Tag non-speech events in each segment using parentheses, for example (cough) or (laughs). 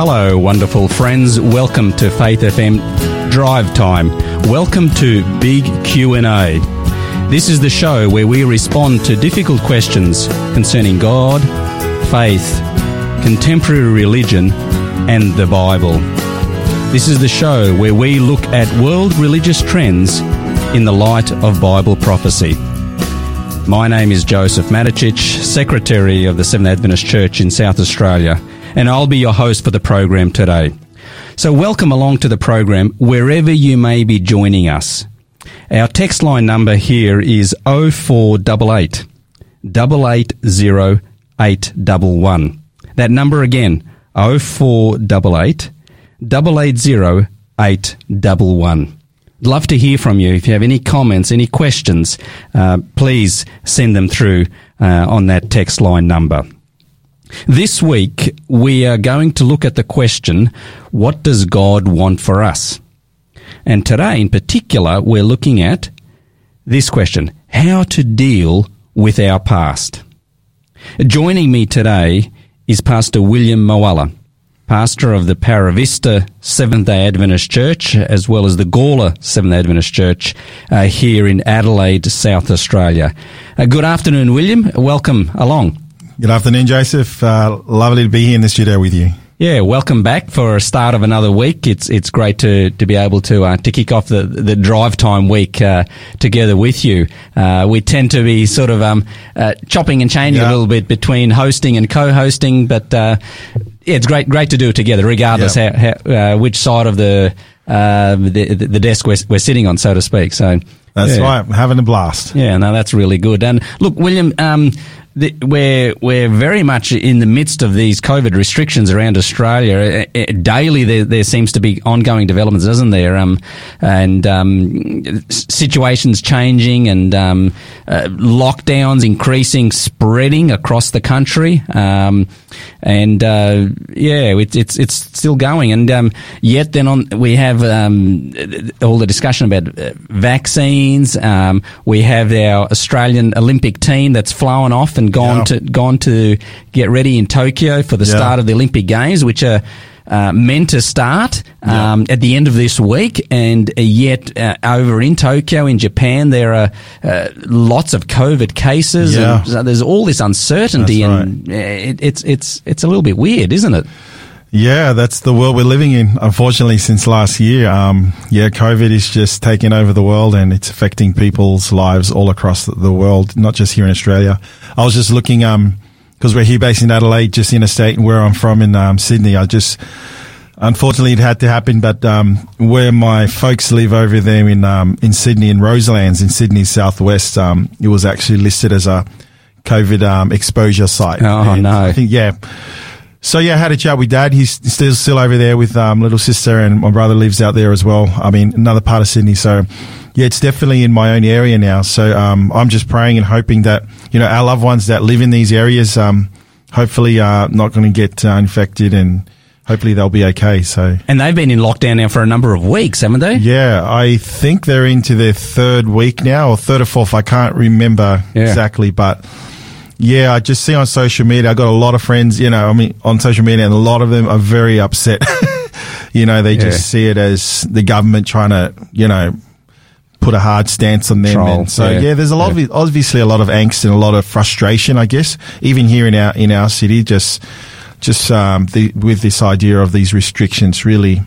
Hello, wonderful friends. Welcome to Faith FM Drive Time. Welcome to Big Q&A. This is the show where we respond to difficult questions concerning God, faith, contemporary religion, and the Bible. This is the show where we look at world religious trends in the light of Bible prophecy. My name is Joseph Maticic, Secretary of the Seventh Adventist Church in South Australia and I'll be your host for the program today. So welcome along to the program wherever you may be joining us. Our text line number here is 0488 880 That number again, 0488 880 811. Love to hear from you. If you have any comments, any questions, uh, please send them through uh, on that text line number. This week, we are going to look at the question, what does God want for us? And today, in particular, we're looking at this question, how to deal with our past. Joining me today is Pastor William Moala, pastor of the Paravista Seventh-day Adventist Church, as well as the Gawler Seventh-day Adventist Church uh, here in Adelaide, South Australia. Uh, good afternoon, William. Welcome along. Good afternoon, Joseph. Uh, lovely to be here in the studio with you. Yeah, welcome back for a start of another week. It's it's great to, to be able to uh, to kick off the the drive time week uh, together with you. Uh, we tend to be sort of um, uh, chopping and changing yeah. a little bit between hosting and co-hosting, but uh, yeah, it's great great to do it together, regardless yeah. how, how uh, which side of the, the the desk we're, we're sitting on, so to speak. So. That's yeah. right, having a blast. Yeah, no, that's really good. And look, William, um, the, we're we're very much in the midst of these COVID restrictions around Australia. Uh, uh, daily, there, there seems to be ongoing developments, doesn't there? Um, and um, situations changing and um, uh, lockdowns increasing, spreading across the country. Um, and uh, yeah, it, it's it's still going. And um, yet, then on we have um, all the discussion about uh, vaccines. we have our Australian Olympic team that's flown off and gone yeah. to gone to get ready in Tokyo for the yeah. start of the Olympic Games, which are uh, meant to start um, at the end of this week, and yet uh, over in Tokyo, in Japan, there are uh, lots of COVID cases, yeah. and there's all this uncertainty, right. and it, it's it's it's a little bit weird, isn't it? Yeah, that's the world we're living in. Unfortunately, since last year, um, yeah, COVID is just taking over the world and it's affecting people's lives all across the world, not just here in Australia. I was just looking, um, because we're here based in Adelaide, just in a state where I'm from in um, Sydney. I just, unfortunately, it had to happen, but um, where my folks live over there in um, in Sydney, in Roselands, in Sydney southwest, um, it was actually listed as a COVID um, exposure site. Oh and no! I think yeah. So yeah, I had a chat with dad. He's still still over there with um, little sister, and my brother lives out there as well. I mean, another part of Sydney. So yeah, it's definitely in my own area now. So um, I'm just praying and hoping that you know our loved ones that live in these areas, um, hopefully, are not going to get uh, infected and. Hopefully they'll be okay. So, and they've been in lockdown now for a number of weeks, haven't they? Yeah, I think they're into their third week now, or third or fourth. I can't remember yeah. exactly, but yeah, I just see on social media. I got a lot of friends, you know, I mean, on social media, and a lot of them are very upset. (laughs) you know, they yeah. just see it as the government trying to, you know, put a hard stance on them. Troll, and so yeah, yeah there's a lot yeah. of obviously a lot of angst and a lot of frustration, I guess, even here in our in our city. Just just um, the, with this idea of these restrictions, really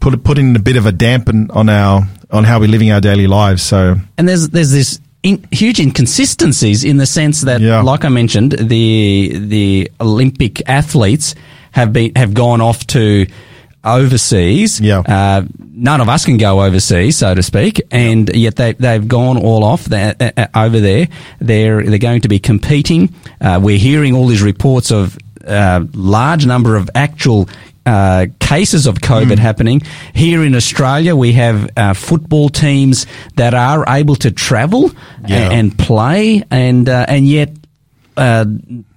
put putting a bit of a dampen on our on how we're living our daily lives. So and there's there's this in, huge inconsistencies in the sense that, yeah. like I mentioned, the the Olympic athletes have been have gone off to overseas. Yeah. Uh, none of us can go overseas, so to speak, and yet they they've gone all off there, uh, uh, over there. They're they're going to be competing. Uh, we're hearing all these reports of uh, large number of actual uh, cases of COVID mm. happening. Here in Australia, we have uh, football teams that are able to travel yeah. and, and, play, and uh, and yet. Uh,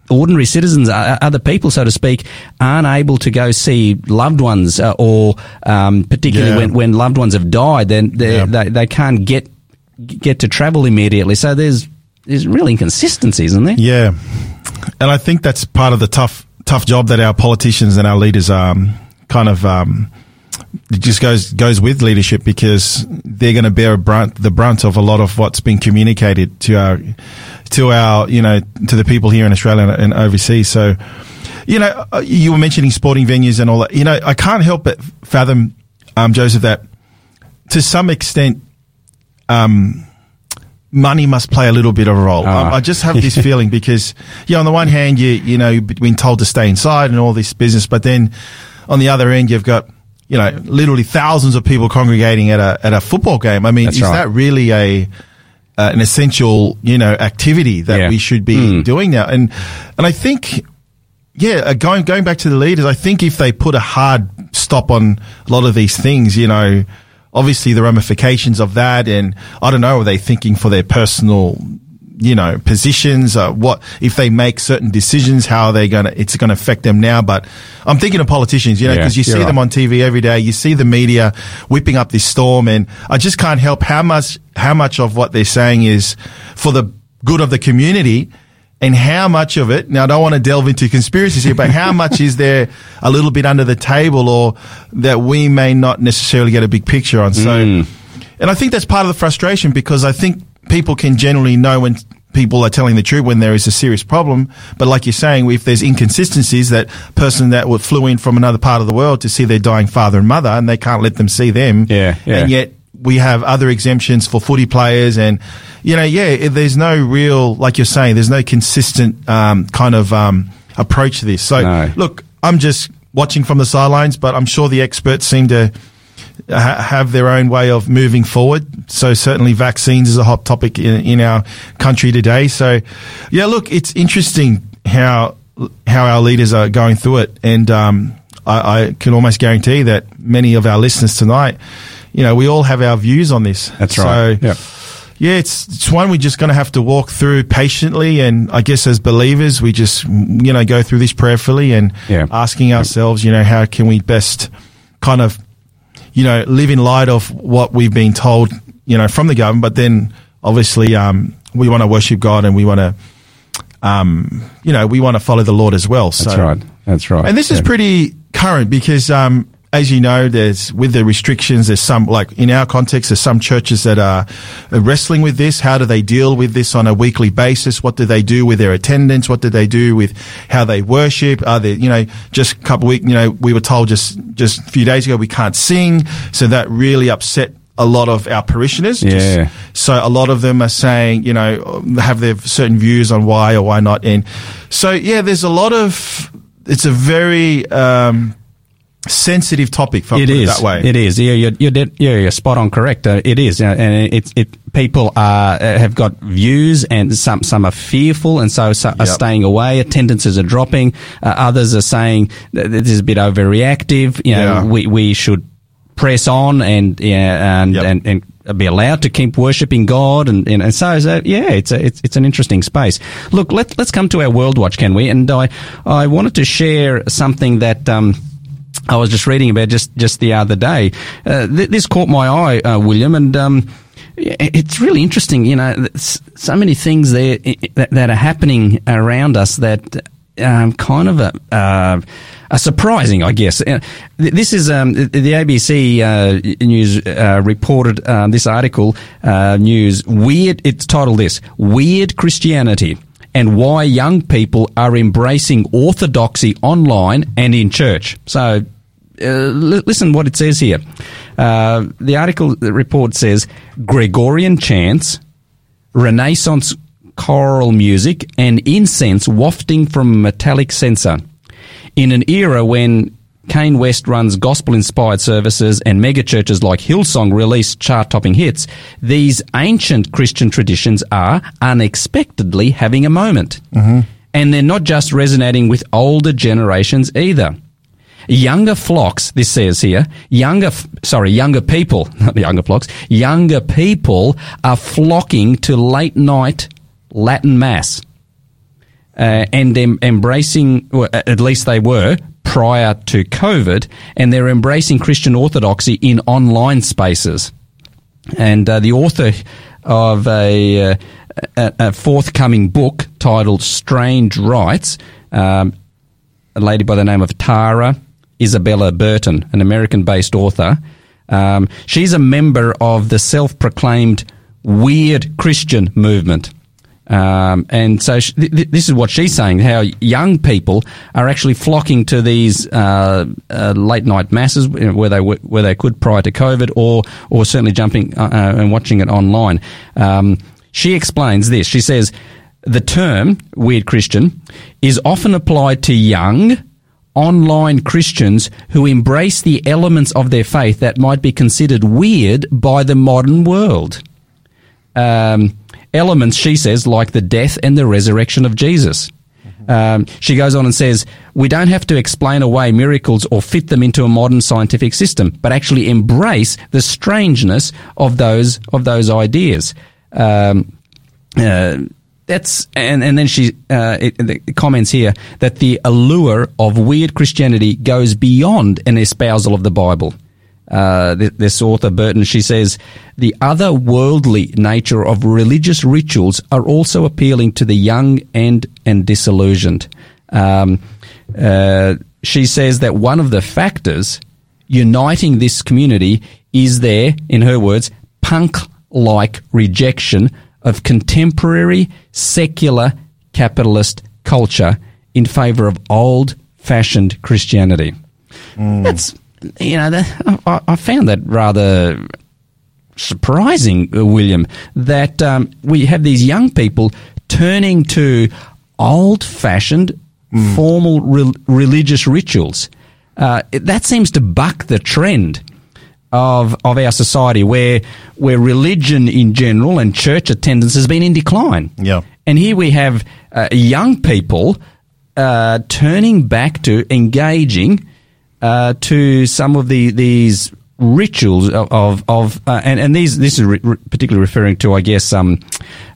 ordinary citizens, uh, other people, so to speak, aren't able to go see loved ones, or um, particularly yeah. when, when loved ones have died, then yeah. they they can't get get to travel immediately. So there's there's real inconsistency, isn't there? Yeah, and I think that's part of the tough tough job that our politicians and our leaders um, kind of um, it just goes goes with leadership because they're going to bear brunt, the brunt of a lot of what's been communicated to our to our you know to the people here in Australia and overseas. So, you know, uh, you were mentioning sporting venues and all that. You know, I can't help but fathom, um, Joseph, that to some extent, um, money must play a little bit of a role. I, I, just have this (laughs) feeling because, yeah, on the one hand, you you know, you've been told to stay inside and all this business, but then on the other end, you've got you know, literally thousands of people congregating at a at a football game. I mean, That's is right. that really a uh, an essential you know activity that yeah. we should be mm. doing now? And and I think. Yeah, uh, going going back to the leaders, I think if they put a hard stop on a lot of these things, you know, obviously the ramifications of that, and I don't know, are they thinking for their personal you know, positions, uh, what, if they make certain decisions, how are they going to, it's going to affect them now. But I'm thinking of politicians, you know, because yeah, you see right. them on TV every day. You see the media whipping up this storm and I just can't help how much, how much of what they're saying is for the good of the community and how much of it, now I don't want to delve into conspiracies here, but how much is there a little bit under the table or that we may not necessarily get a big picture on? So, mm. and I think that's part of the frustration because I think people can generally know when people are telling the truth when there is a serious problem. But like you're saying, if there's inconsistencies, that person that would flew in from another part of the world to see their dying father and mother, and they can't let them see them. Yeah, yeah. And yet we have other exemptions for footy players, and you know, yeah, there's no real, like you're saying, there's no consistent um, kind of um, approach to this. So, no. look, I'm just watching from the sidelines, but I'm sure the experts seem to ha- have their own way of moving forward. So certainly vaccines is a hot topic in, in our country today. So yeah, look, it's interesting how how our leaders are going through it, and um, I, I, can almost guarantee that many of our listeners tonight, you know, we all have our views on this. That's right. So, yep. Yeah, it's it's one we're just going to have to walk through patiently, and I guess as believers, we just you know go through this prayerfully and yeah. asking ourselves, you know, how can we best kind of you know, live in light of what we've been told, you know, from the government. But then obviously, um, we want to worship God and we want to, um, you know, we want to follow the Lord as well. So, That's right. That's right. And this yeah. is pretty current because, um, as you know, there's with the restrictions, there's some like in our context, there's some churches that are wrestling with this. How do they deal with this on a weekly basis? What do they do with their attendance? What do they do with how they worship? Are they, you know, just a couple of weeks, you know, we were told just just a few days ago we can't sing, so that really upset a lot of our parishioners. Yeah. Just, so a lot of them are saying, you know, have their certain views on why or why not. And so, yeah, there's a lot of, it's a very, um, sensitive topic. For it is that way. It is. Yeah, you're, you're, yeah, you're spot on. Correct. Uh, it is, and it, it people are uh, have got views, and some some are fearful, and so, so are staying away. Attendances are dropping. Uh, others are saying that this is a bit overreactive. You know, yeah. we we should press on and yeah, and, yep. and and be allowed to keep worshiping God, and and, and so, so yeah, it's a, it's it's an interesting space. Look, let let's come to our World Watch, can we? And I I wanted to share something that. Um, I was just reading about just, just the other day. Uh, th- this caught my eye, uh, William, and um, it's really interesting. You know, so many things there that, that are happening around us that um, kind of a, uh, a surprising, I guess. Uh, this is um, the ABC uh, news uh, reported um, this article. Uh, news weird. It's titled this: "Weird Christianity." and why young people are embracing orthodoxy online and in church. So, uh, listen what it says here. Uh, the article the report says Gregorian chants, Renaissance choral music, and incense wafting from a metallic censer. In an era when Kanye West runs gospel inspired services and megachurches like Hillsong release chart topping hits, these ancient Christian traditions are unexpectedly having a moment. Mm-hmm. And they're not just resonating with older generations either. Younger flocks, this says here, younger, sorry, younger people, (laughs) not the younger flocks, younger people are flocking to late night Latin Mass. Uh, and em- embracing, well, at least they were, prior to COVID, and they're embracing Christian orthodoxy in online spaces. And uh, the author of a, uh, a, forthcoming book titled Strange Rites, um, a lady by the name of Tara Isabella Burton, an American based author. Um, she's a member of the self proclaimed weird Christian movement. Um, and so sh- th- th- this is what she's saying: how young people are actually flocking to these uh, uh, late night masses where they where they could prior to COVID, or or certainly jumping uh, uh, and watching it online. Um, she explains this. She says the term weird Christian is often applied to young online Christians who embrace the elements of their faith that might be considered weird by the modern world. Um, elements, she says, like the death and the resurrection of Jesus. Um, she goes on and says, We don't have to explain away miracles or fit them into a modern scientific system, but actually embrace the strangeness of those, of those ideas. Um, uh, that's and, and then she uh, it, it comments here that the allure of weird Christianity goes beyond an espousal of the Bible. Uh, this author Burton, she says, the otherworldly nature of religious rituals are also appealing to the young and and disillusioned. Um, uh, she says that one of the factors uniting this community is their, in her words, punk-like rejection of contemporary secular capitalist culture in favour of old-fashioned Christianity. Mm. That's you know, that, I, I, found that rather surprising, uh, William, that um, we have these young people turning to old-fashioned, mm. formal re- religious rituals. Uh, that seems to buck the trend of of our society, where where religion in general and church attendance has been in decline. Yeah, and here we have uh, young people uh, turning back to engaging uh, to some of the these rituals of of, of uh, and and these this is re- particularly referring to I guess um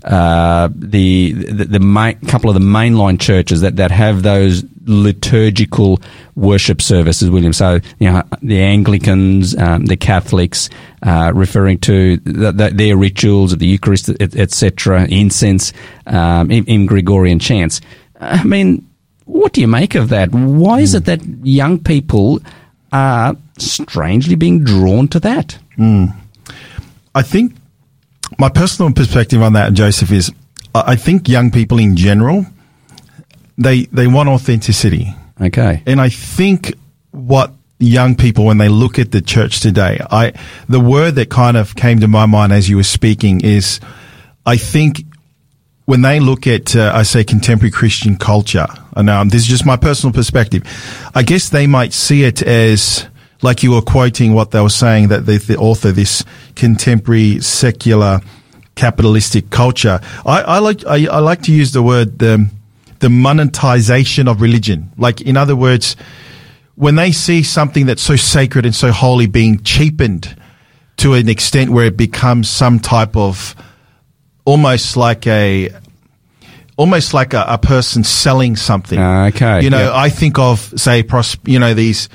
uh, the the, the main, couple of the mainline churches that that have those liturgical worship services, William. So you know the Anglicans, um, the Catholics, uh, referring to the, the, their rituals of the Eucharist, etc., et incense, um, in, in Gregorian chants. I mean, what do you make of that? Why is it that young people are strangely being drawn to that? Mm. I think my personal perspective on that, Joseph, is I think young people in general they they want authenticity. Okay, and I think what young people when they look at the church today, I the word that kind of came to my mind as you were speaking is, I think when they look at, uh, I say, contemporary Christian culture, and now this is just my personal perspective, I guess they might see it as, like you were quoting what they were saying, that the, the author, this contemporary secular capitalistic culture. I, I like, I, I, like to use the word, the, the monetization of religion. Like, in other words, when they see something that's so sacred and so holy being cheapened to an extent where it becomes some type of, almost like a almost like a, a person selling something. Uh, okay. You know, yep. I think of say pros, you know these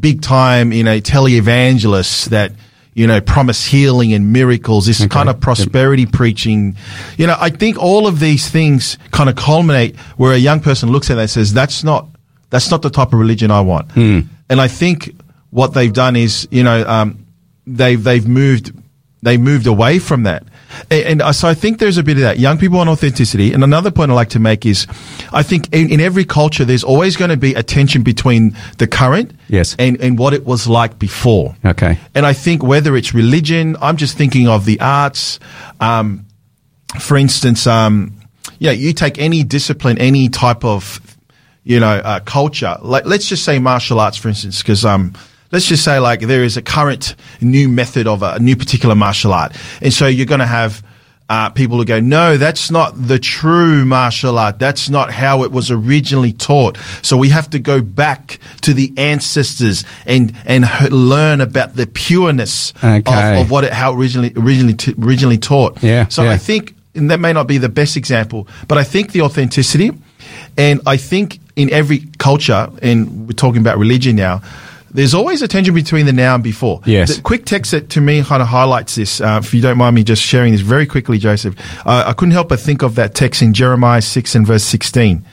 big time you know televangelists that you know promise healing and miracles. This okay. kind of prosperity yep. preaching. You know, I think all of these things kind of culminate where a young person looks at that and says, "That's not that's not the type of religion I want." Mm. And I think what they've done is you know um, they've they've moved they moved away from that. And, and, so I think there's a bit of that. Young people want authenticity. And another point I like to make is I think in, in every culture, there's always going to be a tension between the current yes. and, and what it was like before. Okay. And I think whether it's religion, I'm just thinking of the arts. Um, for instance, um, yeah, you take any discipline, any type of, you know, uh, culture. Like, let's just say martial arts, for instance, because, um, let's just say like there is a current new method of a, new particular martial art. And so you're going to have uh, people who go, no, that's not the true martial art. That's not how it was originally taught. So we have to go back to the ancestors and and learn about the pureness okay. of, of, what it how originally originally t- originally taught. Yeah. So yeah. I think, and that may not be the best example, but I think the authenticity, and I think in every culture, and we're talking about religion now there's always a tension between the now and before. Yes. The quick text that to me kind of highlights this, uh, if you don't mind me just sharing this very quickly, Joseph. Uh, I couldn't help but think of that text in Jeremiah 6 and verse 16.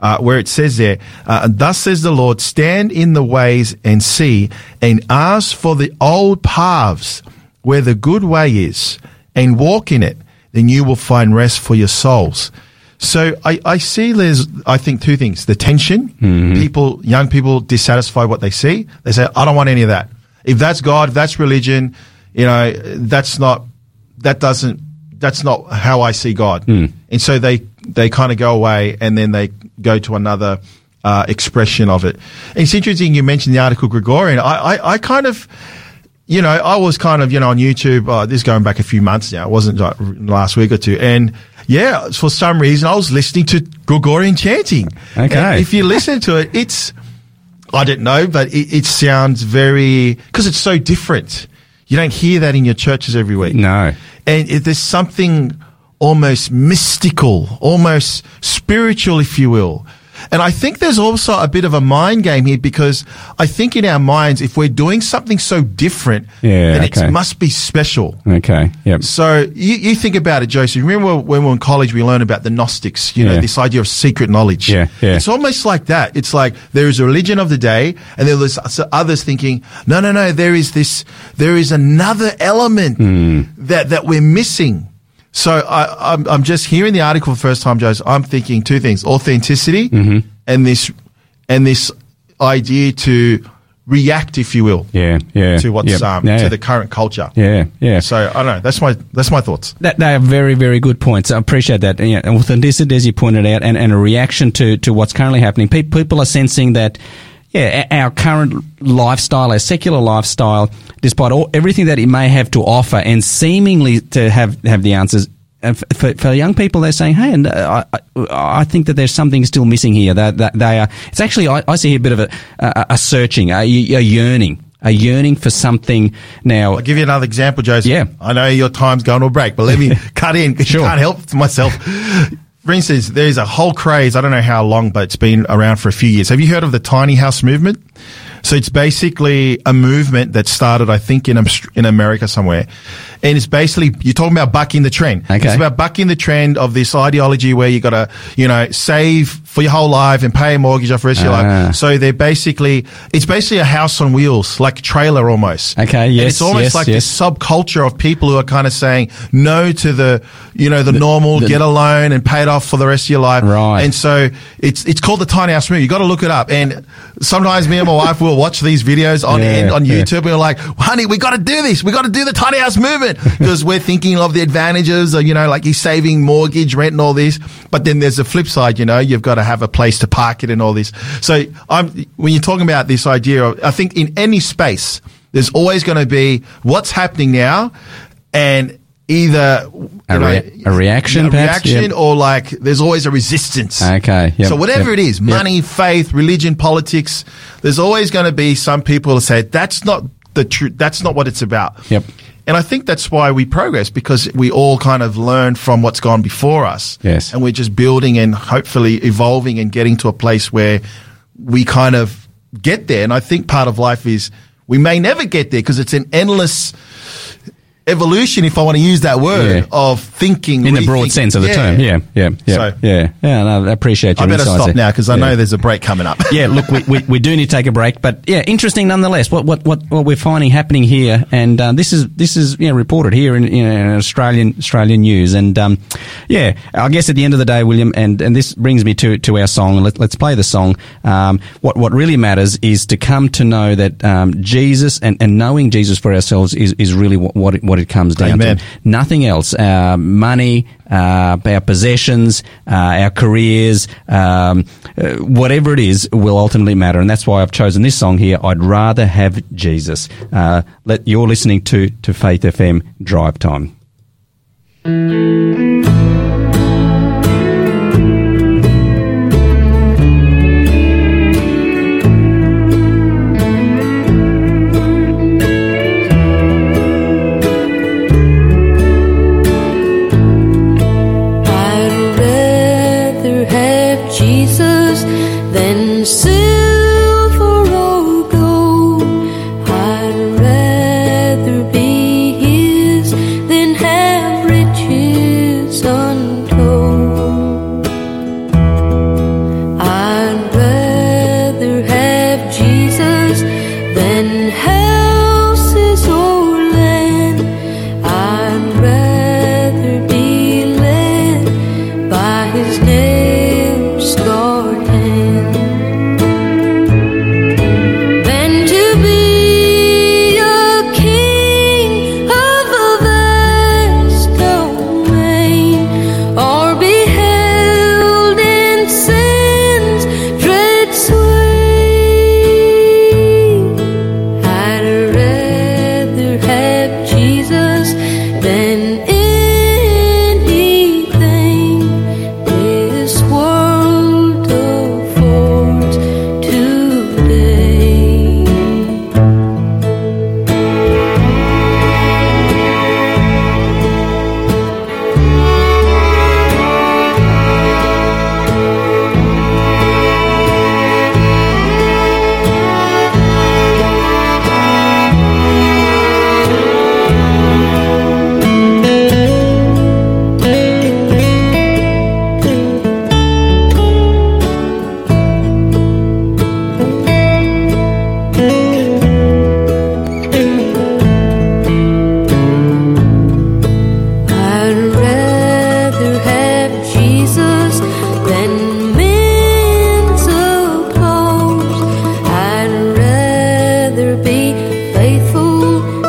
uh, where it says there, uh, thus says the Lord, stand in the ways and see and ask for the old paths where the good way is and walk in it. Then you will find rest for your souls. So I, I see there's, I think two things. The tension, Mm-hmm. people, young people dissatisfied what they see. They say, I don't want any of that. If that's God, if that's religion, you know, that's not, that doesn't, that's not how I see God. Hmm. And so they, they kind of go away and then they go to another, uh, expression of it. And it's interesting you mentioned the article Gregorian. I, I, I kind of, you know, I was kind of, you know, on YouTube, uh, this is going back a few months now. It wasn't like last week or two. And yeah, for some reason I was listening to Gregorian chanting. Okay. And if you listen to it, it's, I don't know, but it, it sounds very, because it's so different. You don't hear that in your churches every week. No. And it, there's something almost mystical, almost spiritual, if you will. And I think there's also a bit of a mind game here because I think in our minds, if we're doing something so different, Yeah, then okay. it must be special. Okay. Yep. So you, you think about it, Joseph. Remember when we were in college, we learned about the Gnostics, you know, this idea of secret knowledge. Yeah, yeah. It's almost like that. It's like there is a religion of the day and there was others thinking, no, no, no, there is this, there is another element Hmm. that, that we're missing. So I, I'm, I'm just hearing the article for the first time, Joseph. I'm thinking two things, authenticity Mm-hmm. and this, and this idea to react, if you will, Yeah. Yeah. to what's, Yep. um, yeah. to the current culture. yeah. Yeah. So I don't know. That's my that's my thoughts. That, they are very, very good points. I appreciate that. Yeah, authenticity, as you pointed out, and, and a reaction to, to what's currently happening. Pe- people are sensing that, yeah, our current lifestyle, our secular lifestyle, despite all, everything that it may have to offer and seemingly to have, have the answers, uh, for, for young people, they're saying, "Hey, and uh, I, I think that there's something still missing here. That, that they are. It's actually I, I see a bit of a, a, a searching, a, a yearning, a yearning for something. Now, I'll give you another example, Joseph. Yeah. I know your time's going to a break, but let me (laughs) cut in. Sure. I can't help myself. For instance, there's a whole craze. I don't know how long, but it's been around for a few years. Have you heard of the tiny house movement? So it's basically a movement that started, I think, in in America somewhere, and it's basically you're talking about bucking the trend. Okay. It's about bucking the trend of this ideology where you got to, you know, save for your whole life and pay a mortgage off the rest of your Ah. life. So they're basically, it's basically a house on wheels, like a trailer almost. Okay, And yes, it's almost yes, like yes. this subculture of people who are kind of saying no to the, you know, the, normal, the- get a loan and pay it off for the rest of your life. Right. And so it's, it's called the tiny house movie. You got to look it up. And sometimes me and my wife will watch these videos on, Yeah, end on. YouTube and we're like, honey, we got to do this. We got to do the tiny house movement (laughs) because we're thinking of the advantages of, you know, like he's saving mortgage, rent and all this. But then there's the flip side, you know, you've got to have a place to park it and all this. So I'm, when you're talking about this idea of, I think in any space, there's always going to be what's happening now and either A rea- a reaction, a perhaps? reaction Yep. or like there's always a resistance. Okay, yep, So whatever yep, it is, money, faith, religion, politics, there's always going to be some people who say that's not the truth. That's not what it's about. Yep. And I think that's why we progress because we all kind of learn from what's gone before us. Yes. And we're just building and hopefully evolving and getting to a place where we kind of get there. And I think part of life is we may never get there because it's an endless evolution, if I want to use that word, Yeah. of thinking in the broad sense of the term. Yeah, yeah, yeah, So- yeah. Yeah, no, I appreciate your I better stop there. now because I Yeah. know there's a break coming up. yeah, look, we, we, we do need to take a break, but yeah, interesting nonetheless. What what what, what we're finding happening here, and uh, this is this is you know, reported here in, you know, in Australian Australian news, and um, yeah, I guess at the end of the day, William, and, and this brings me to, to our song. Let, let's play the song. Um, what what really matters is to come to know that um, Jesus and, and knowing Jesus for ourselves is, is really what what it, what it comes down Amen. to. Nothing else. Uh, money, uh, our possessions, uh, our careers, um, uh, whatever it is, will ultimately matter. And that's why I've chosen this song here. I'd rather have Jesus. Uh, let you're listening to to Faith FM Drive Time.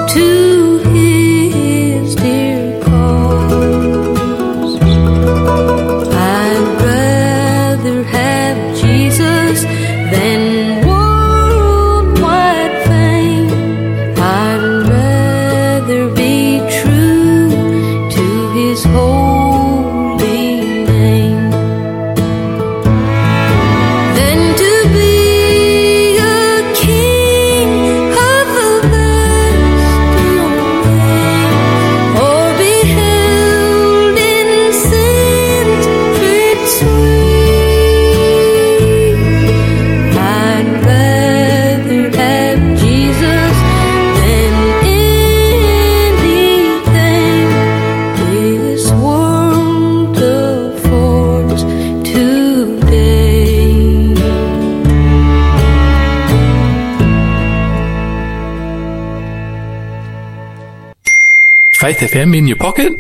To In your pocket?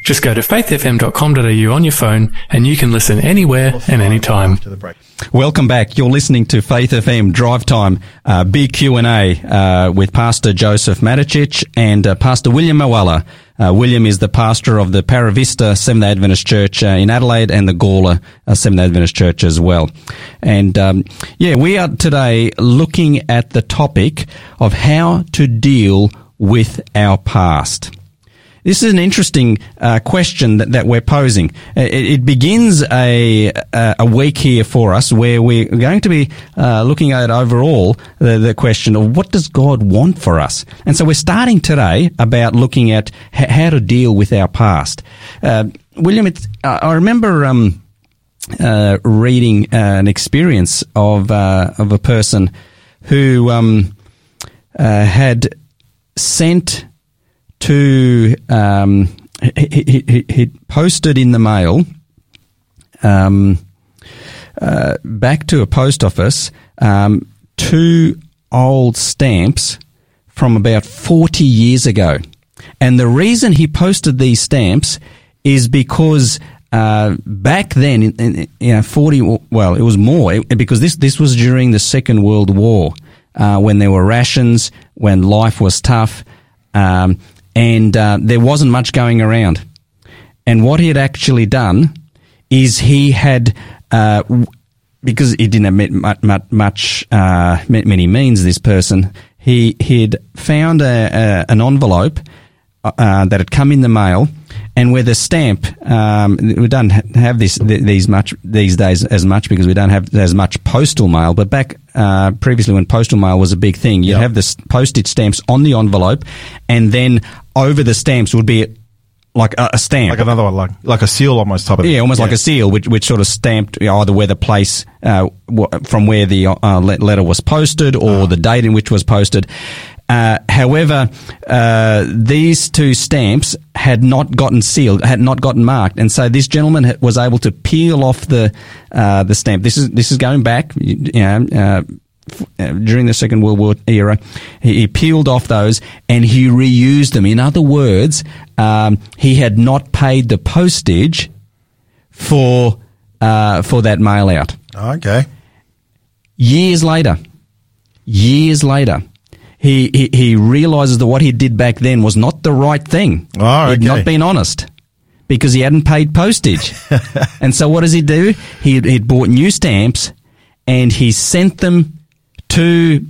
Just go to faithfm.com.au on your phone and you can listen anywhere and anytime. Welcome back. You're listening to Faith FM Drive Time, uh, big Q and A uh, with Pastor Joseph Maticic and uh, Pastor William Moala. Uh, William is the pastor of the Paravista Seventh Day Adventist Church uh, in Adelaide and the Gawler uh, Seventh Day Adventist Church as well. And um, yeah, we are today looking at the topic of how to deal with our past. This is an interesting uh, question that, that we're posing. Uh, It, it begins a, a week here for us where we're going to be uh, looking at overall the, the question of what does God want for us, and so we're starting today about looking at h- how to deal with our past. Uh, William, I remember. Um, uh, reading uh, an experience of uh, of a person who um, uh, had sent um, he, he, he, he posted in the mail um, uh, back to a post office um, two old stamps from about 40 years ago. And the reason he posted these stamps is because uh, back then, in, in, you know, 40, well, it was more it- because this, this was during the Second World War uh, when there were rations, when life was tough, um, and uh, there wasn't much going around. And what he had actually done is he had, uh, w- because he didn't have much, much, much uh, ma- many means, this person, he had found a, a, an envelope uh, that had come in the mail, and where the stamp, um, we don't have this th- these much these days as much because we don't have as much postal mail. But back uh, previously, when postal mail was a big thing, you'd Yep. have the s- postage stamps on the envelope, and then over the stamps would be like a, a stamp, Like another one, like like a seal almost type of it. yeah, almost like a seal, which, which sort of stamped you know, either where the place uh, from where the uh, letter was posted or the date in which was posted. Uh, however, uh, these two stamps had not gotten sealed, had not gotten marked, and so this gentleman was able to peel off the uh, the stamp. This is this is going back, you you know. Uh, during the Second World War era, he, he peeled off those and he reused them. In other words, um, he had not paid the postage for uh, for that mail out. Okay. Years later, years later, he, he, he realizes that what he did back then was not the right thing. Oh, okay. He'd not been honest because he hadn't paid postage. (laughs) and so what does he do? He, he'd bought new stamps and he sent them to,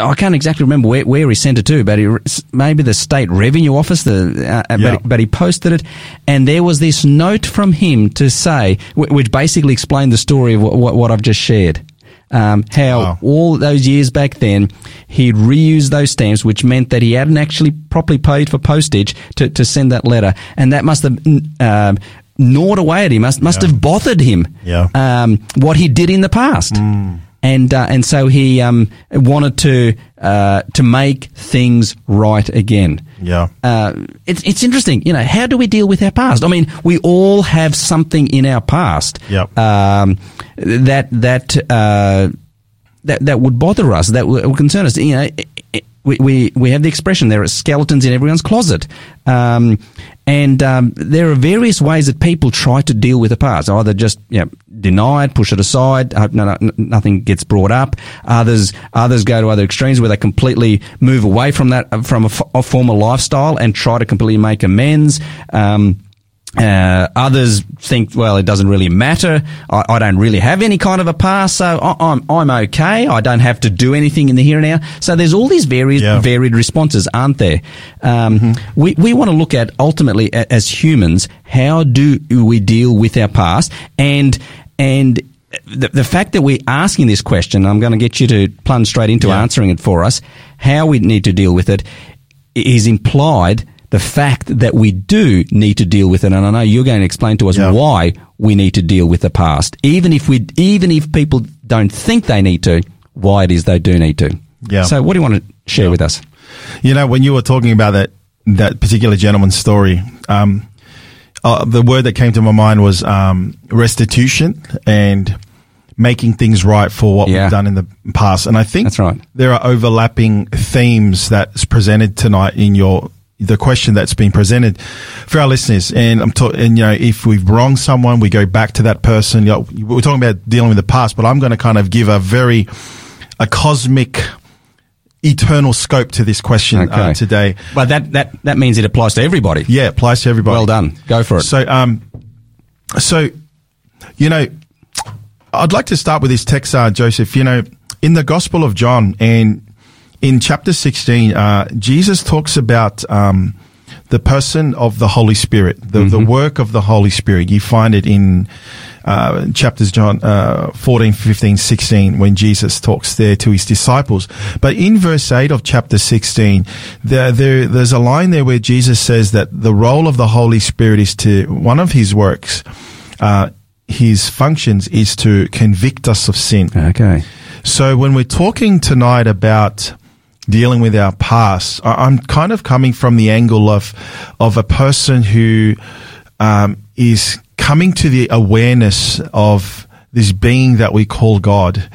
I can't exactly remember where, where he sent it to, but he, maybe the state revenue office, the, uh, Yeah. but, but he posted it. And there was this note from him to say, which basically explained the story of what, what, what I've just shared. Um, how Wow. all those years back then, he'd reused those stamps, which meant that he hadn't actually properly paid for postage to, to send that letter. And that must have um, gnawed away at him, must, must Yeah. have bothered him Yeah. um, what he did in the past. And, uh, and so he um, wanted to, uh, to make things right again. Yeah. Uh, it's it's interesting, you know. How do we deal with our past? I mean, we all have something in our past Yep. um, that that uh, that that would bother us, that would concern us. You know, we, we we have the expression there are skeletons in everyone's closet, um, and um, there are various ways that people try to deal with the past. Either just you know, deny it, push it aside, hope no, no, nothing gets brought up. Others others go to other extremes where they completely move away from that from a, f- a former lifestyle and try to completely make amends. Um, uh, others think, well, it doesn't really matter. I, I don't really have any kind of a past, so I, I'm I'm okay. I don't have to do anything in the here and now. So there's all these varied Yeah. varied responses, aren't there? Um, We we want to look at ultimately as humans, how do we deal with our past and and. The, the fact that we're asking this question, I'm going to get you to plunge straight into Yeah. answering it for us. How we need to deal with it is implied the fact that we do need to deal with it. And I know you're going to explain to us Yeah. why we need to deal with the past, even if we, even if people don't think they need to, why it is they do need to. Yeah. So what do you want to share with us? You know, when you were talking about that that particular gentleman's story, um, uh, the word that came to my mind was um, restitution and making things right for what Yeah. we've done in the past. And I think That's right. there are overlapping themes that's presented tonight in your the question that's been presented for our listeners. And I'm talking, and you know, if we've wronged someone, we go back to that person. You know, we're talking about dealing with the past, but I'm going to kind of give a very a cosmic eternal scope to this question uh, today. But that, that, that means it applies to everybody. Yeah, it applies to everybody. Well done. Go for it. So, um, so, you know, I'd like to start with this text, uh, Joseph. You know, in the Gospel of John and in chapter 16, uh, Jesus talks about, um, the person of the Holy Spirit, the, the work of the Holy Spirit. You find it in, uh, chapters John, uh, 14, 15, 16, when Jesus talks there to his disciples. But in verse 8 of chapter 16, there, there, there's a line there where Jesus says that the role of the Holy Spirit is to, one of his works, uh, his functions is to convict us of sin. Okay. So when we're talking tonight about dealing with our past, I'm kind of coming from the angle of of a person who um, is coming to the awareness of this being that we call God.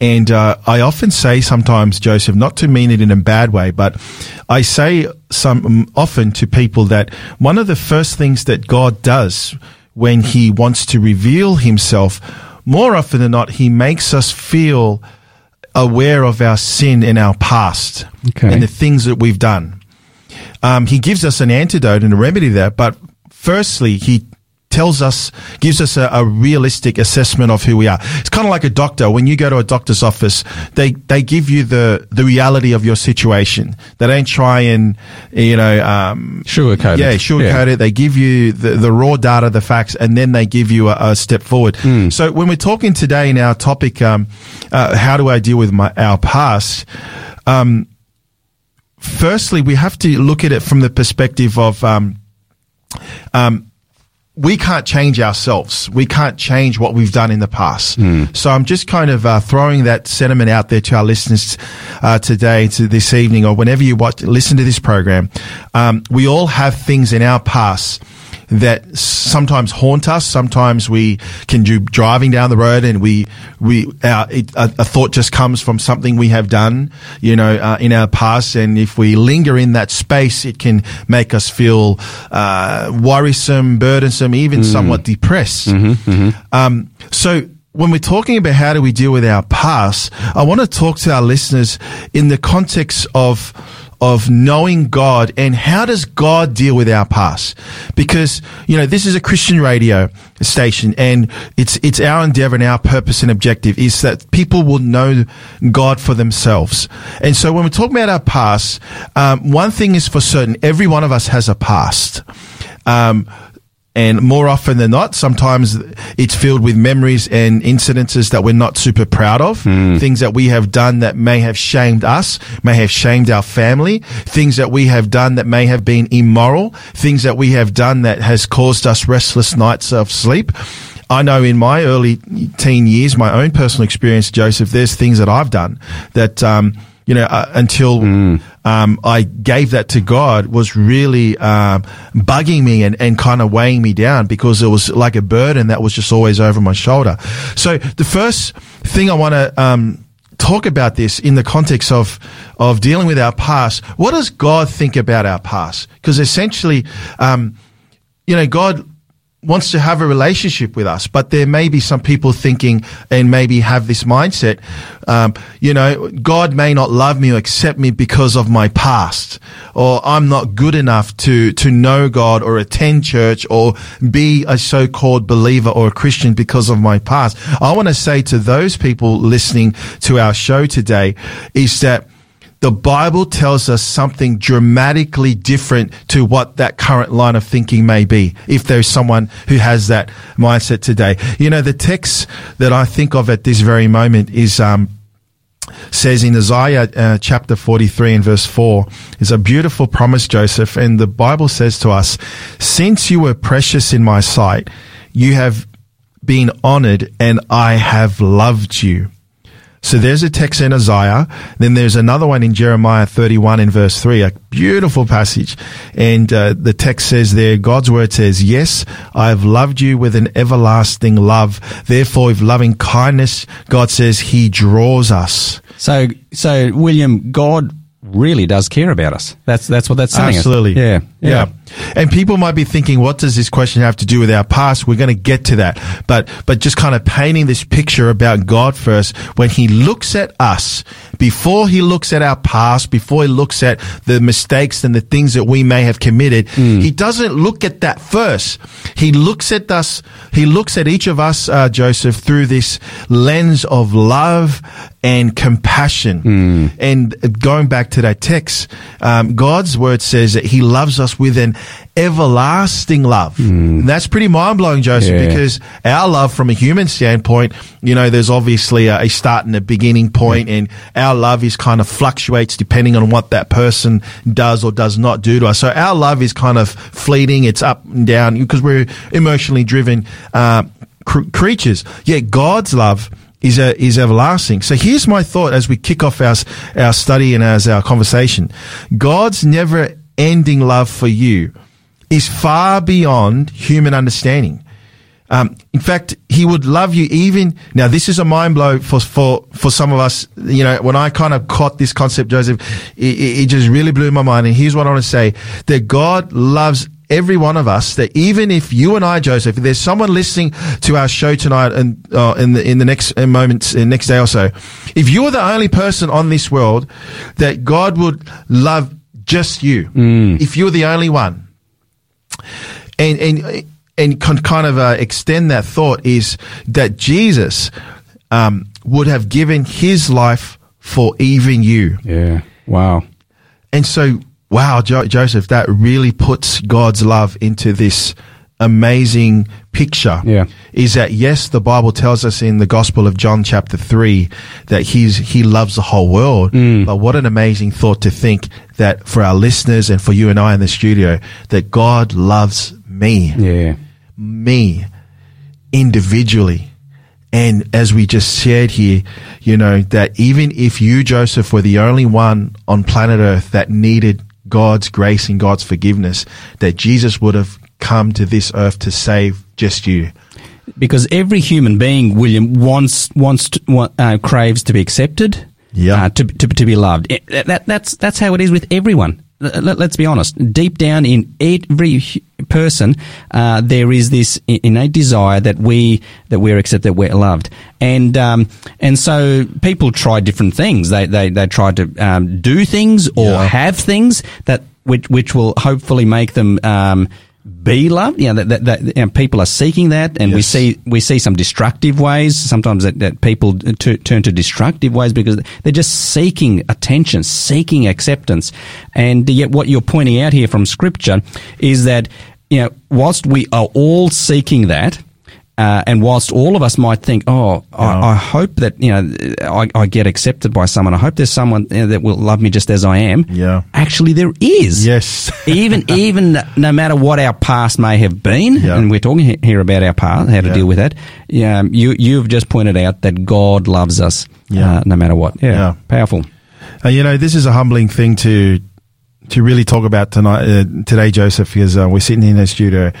And uh, I often say sometimes, Joseph, not to mean it in a bad way, but I say some often to people that one of the first things that God does when He wants to reveal Himself, more often than not, He makes us feel aware of our sin in our past Okay. and the things that we've done. Um, he gives us an antidote and a remedy there, but firstly, he tells us, gives us a, a realistic assessment of who we are. It's kind of like a doctor. When you go to a doctor's office, they, they give you the, the reality of your situation. They don't try and, you know, um, Sugarcoat it. yeah, sugarcoat Yeah. it. They give you the, the raw data, the facts, and then they give you a, a step forward. Hmm. So when we're talking today in our topic, um, uh, how do I deal with my, our past? Um, firstly, we have to look at it from the perspective of, um, um, we can't change ourselves. We can't change what we've done in the past. So I'm just kind of uh, throwing that sentiment out there to our listeners uh, today, to this evening, or whenever you watch, listen to this program. Um, we all have things in our past that sometimes haunt us. Sometimes we can do driving down the road and we, we, our, it, a, a thought just comes from something we have done, you know, uh, in our past. And if we linger in that space, it can make us feel, uh, worrisome, burdensome, even somewhat depressed. Um, so, when we're talking about how do we deal with our past, I want to talk to our listeners in the context of of knowing God and how does God deal with our past? Because, you know, this is a Christian radio station and it's, it's our endeavor and our purpose and objective is that people will know God for themselves. And so when we're talking about our past, um, one thing is for certain, every one of us has a past. Um, and more often than not, sometimes it's filled with memories and incidences that we're not super proud of. Things that we have done that may have shamed us, may have shamed our family. Things that we have done that may have been immoral. Things that we have done that has caused us restless nights of sleep. I know in my early teen years, my own personal experience, Joseph, there's things that I've done that, um, you know, uh, until um, I gave that to God was really um, bugging me and, and kind of weighing me down because it was like a burden that was just always over my shoulder. So the first thing I want to um, talk about this in the context of of dealing with our past. What does God think about our past? Because essentially, um, you know, God wants to have a relationship with us, but there may be some people thinking and maybe have this mindset, um, you know, God may not love me or accept me because of my past, or I'm not good enough to, to know God or attend church or be a so-called believer or a Christian because of my past. I want to say to those people listening to our show today is that the Bible tells us something dramatically different to what that current line of thinking may be. If there's someone who has that mindset today, you know, the text that I think of at this very moment is, um, says in Isaiah uh, chapter 43 and verse 4 is a beautiful promise, Joseph. And the Bible says to us, since you were precious in my sight, you have been honored and I have loved you. So there's a text in Isaiah. Then there's another one in Jeremiah 31 in verse 3, a beautiful passage. And uh, the text says there, God's word says, Yes, I have loved you with an everlasting love. Therefore, with loving kindness, God says he draws us. So, so William, God really does care about us. That's that's what that's saying. Absolutely. Yeah, Yeah. And people might be thinking, what does this question have to do with our past? We're going to get to that. But, but just kind of painting this picture about God first, when he looks at us, before he looks at our past, before he looks at the mistakes and the things that we may have committed, he doesn't look at that first. He looks at us, he looks at each of us, uh, Joseph, through this lens of love and compassion. And going back to that text, um, God's word says that he loves us with an everlasting love. And that's pretty mind blowing, Joseph, Yeah. because our love from a human standpoint, you know, there's obviously a, a start and a beginning point, and our love is kind of fluctuates depending on what that person does or does not do to us. So our love is kind of fleeting. It's up and down because we're emotionally driven, uh, cr- creatures. Yet God's love is a, is everlasting. So here's my thought as we kick off our, our study and as our conversation. God's never ending love for you is far beyond human understanding. Um, in fact, he would love you even now. This is a mind blow for for for some of us. You know, when I kind of caught this concept, Joseph, it, it just really blew my mind. And here's what I want to say: that God loves every one of us. That even if you and I, Joseph, if there's someone listening to our show tonight and uh, in the in the next uh, moments, uh, next day or so, if you're the only person on this world that God would love just you, if you're the only one and and and kind of uh, extend that thought is that Jesus um, would have given his life for even you, yeah. Wow. and so wow, jo- Joseph, that really puts God's love into this amazing picture. Yeah. is that yes, the Bible tells us in the Gospel of John chapter three that he's he loves the whole world. Mm. But what an amazing thought to think that for our listeners and for you and I in the studio that God loves me Yeah. me individually. And as we just shared here, you know, that even if you, Joseph, were the only one on planet earth that needed God's grace and God's forgiveness, that Jesus would have come to this earth to save just you. because every human being, William, wants wants to, wa- uh, craves to be accepted, Yeah. uh, to, to to be loved. It- that, that- that's that's how it is with everyone. Let, us be honest. Deep down in every person, uh, there is this innate desire that we that we're accepted, we're loved, and um, and so people try different things. They they they try to um, do things or Yeah. have things that which which will hopefully make them. Um, be loved, you know, that, that, that know, people are seeking that, and we see we see some destructive ways. Sometimes that, that people t- turn to destructive ways because they're just seeking attention, seeking acceptance. And yet, what you're pointing out here from Scripture is that you know, whilst we are all seeking that. Uh, and whilst all of us might think, oh, Yeah. I, I hope that you know I, I get accepted by someone. I hope there's someone you know, that will love me just as I am. Yeah. Actually, there is Yes. (laughs) even even no matter what our past may have been, Yeah. and we're talking here about our past, how to Yeah. deal with that. Yeah, um, you you've just pointed out that God loves us, Yeah. uh, no matter what. Yeah, powerful. Uh, you know, this is a humbling thing to to really talk about tonight, uh, today, Joseph, because uh, we're sitting in the studio,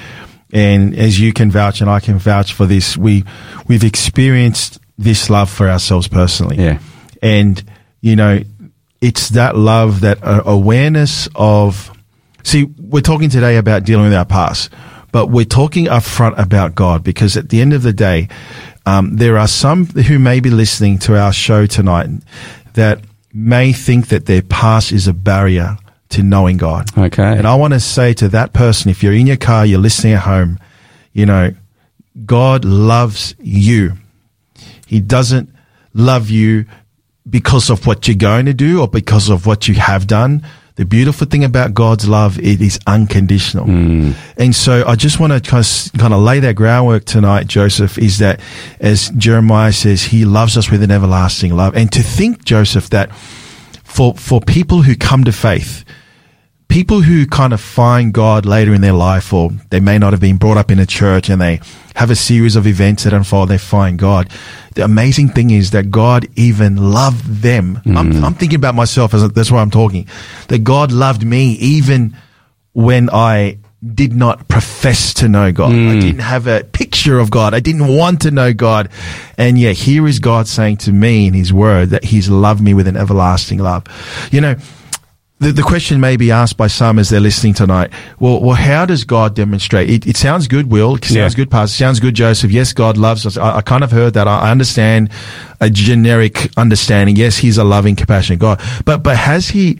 and as you can vouch and I can vouch for this, we we've experienced this love for ourselves personally. Yeah. and you know, it's that love, that uh, awareness of. See, we're talking today about dealing with our past, but we're talking upfront about God because at the end of the day, um, there are some who may be listening to our show tonight that may think that their past is a barrier to knowing God. Okay. And I want to say to that person, if you're in your car, you're listening at home, you know, God loves you. He doesn't love you because of what you're going to do or because of what you have done. The beautiful thing about God's love, it is unconditional. Hmm. And so I just want to kind of, kind of lay that groundwork tonight, Joseph, is that as Jeremiah says, he loves us with an everlasting love. And to think, Joseph, that for, for people who come to faith, people who kind of find God later in their life, or they may not have been brought up in a church and they have a series of events that unfold, they find God. The amazing thing is that God even loved them. I'm, hmm. I'm thinking about myself as that's why I'm talking. That God loved me even when I did not profess to know God. I hmm. didn't have a picture of God. I didn't want to know God. And yet here is God saying to me in his word that he's loved me with an everlasting love. You know, the, the question may be asked by some as they're listening tonight. Well, well, how does God demonstrate? It, it sounds good, Will. It sounds Yeah. good, Pastor. It sounds good, Joseph. Yes, God loves us. I, I kind of heard that. I, I understand a generic understanding. Yes, He's a loving, compassionate God. But, but has He,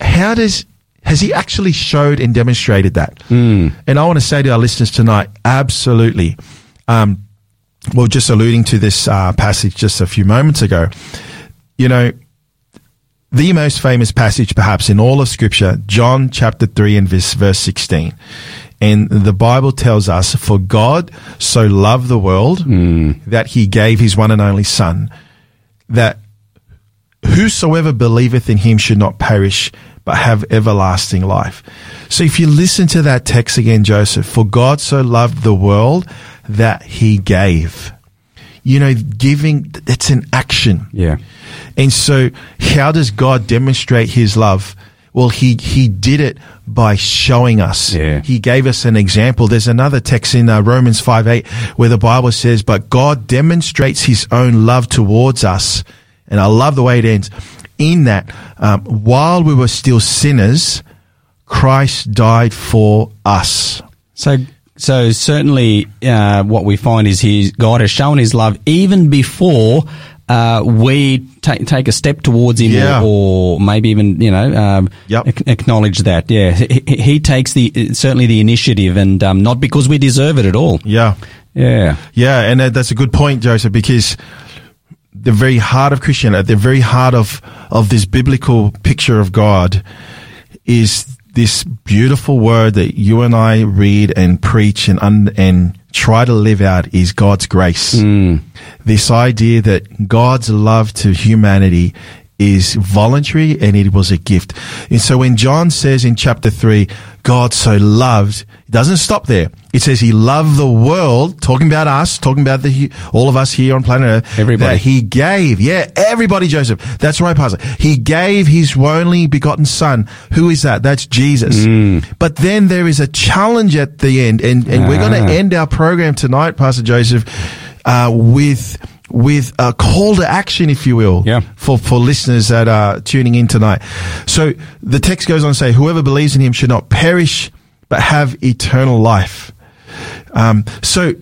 how does, has He actually showed and demonstrated that? And I want to say to our listeners tonight, absolutely. Um, well, just alluding to this uh, passage just a few moments ago, you know, the most famous passage perhaps in all of scripture, John chapter 3 and verse, verse 16. And the Bible tells us, for God so loved the world hmm. that he gave his one and only son, that whosoever believeth in him should not perish, but have everlasting life. So if you listen to that text again, Joseph, for God so loved the world that he gave. You know, giving, that's an action. Yeah. And so how does God demonstrate his love? Well, he, he did it by showing us. Yeah. He gave us an example. There's another text in uh, Romans 5 8 where the Bible says, but God demonstrates his own love towards us. And I love the way it ends. In that, um, while we were still sinners, Christ died for us. So, so certainly, uh, what we find is He God has shown His love even before uh, we take take a step towards Him, Yeah. or, or maybe even you know um, Yep. ac- acknowledge that. Yeah, he, he- he takes the certainly the initiative, and um, not because we deserve it at all. Yeah. Yeah, Yeah, and that, that's a good point, Joseph, because the very heart of Christianity, the very heart of, of this biblical picture of God is this beautiful word that you and I read and preach and, un, and try to live out is God's grace. Hmm. This idea that God's love to humanity is voluntary and it was a gift. And so when John says in chapter three, God so loved, it doesn't stop there. It says he loved the world, talking about us, talking about the, all of us here on planet Earth. Everybody. That he gave, yeah, everybody, Joseph. That's right, Pastor. He gave his only begotten son. Who is that? That's Jesus. But then there is a challenge at the end and, and we're going Ah. to end our program tonight, Pastor Joseph, uh, with, with a call to action, if you will Yeah. for, for listeners that are tuning in tonight. So the text goes on to say, whoever believes in him should not perish, but have eternal life. Um, so,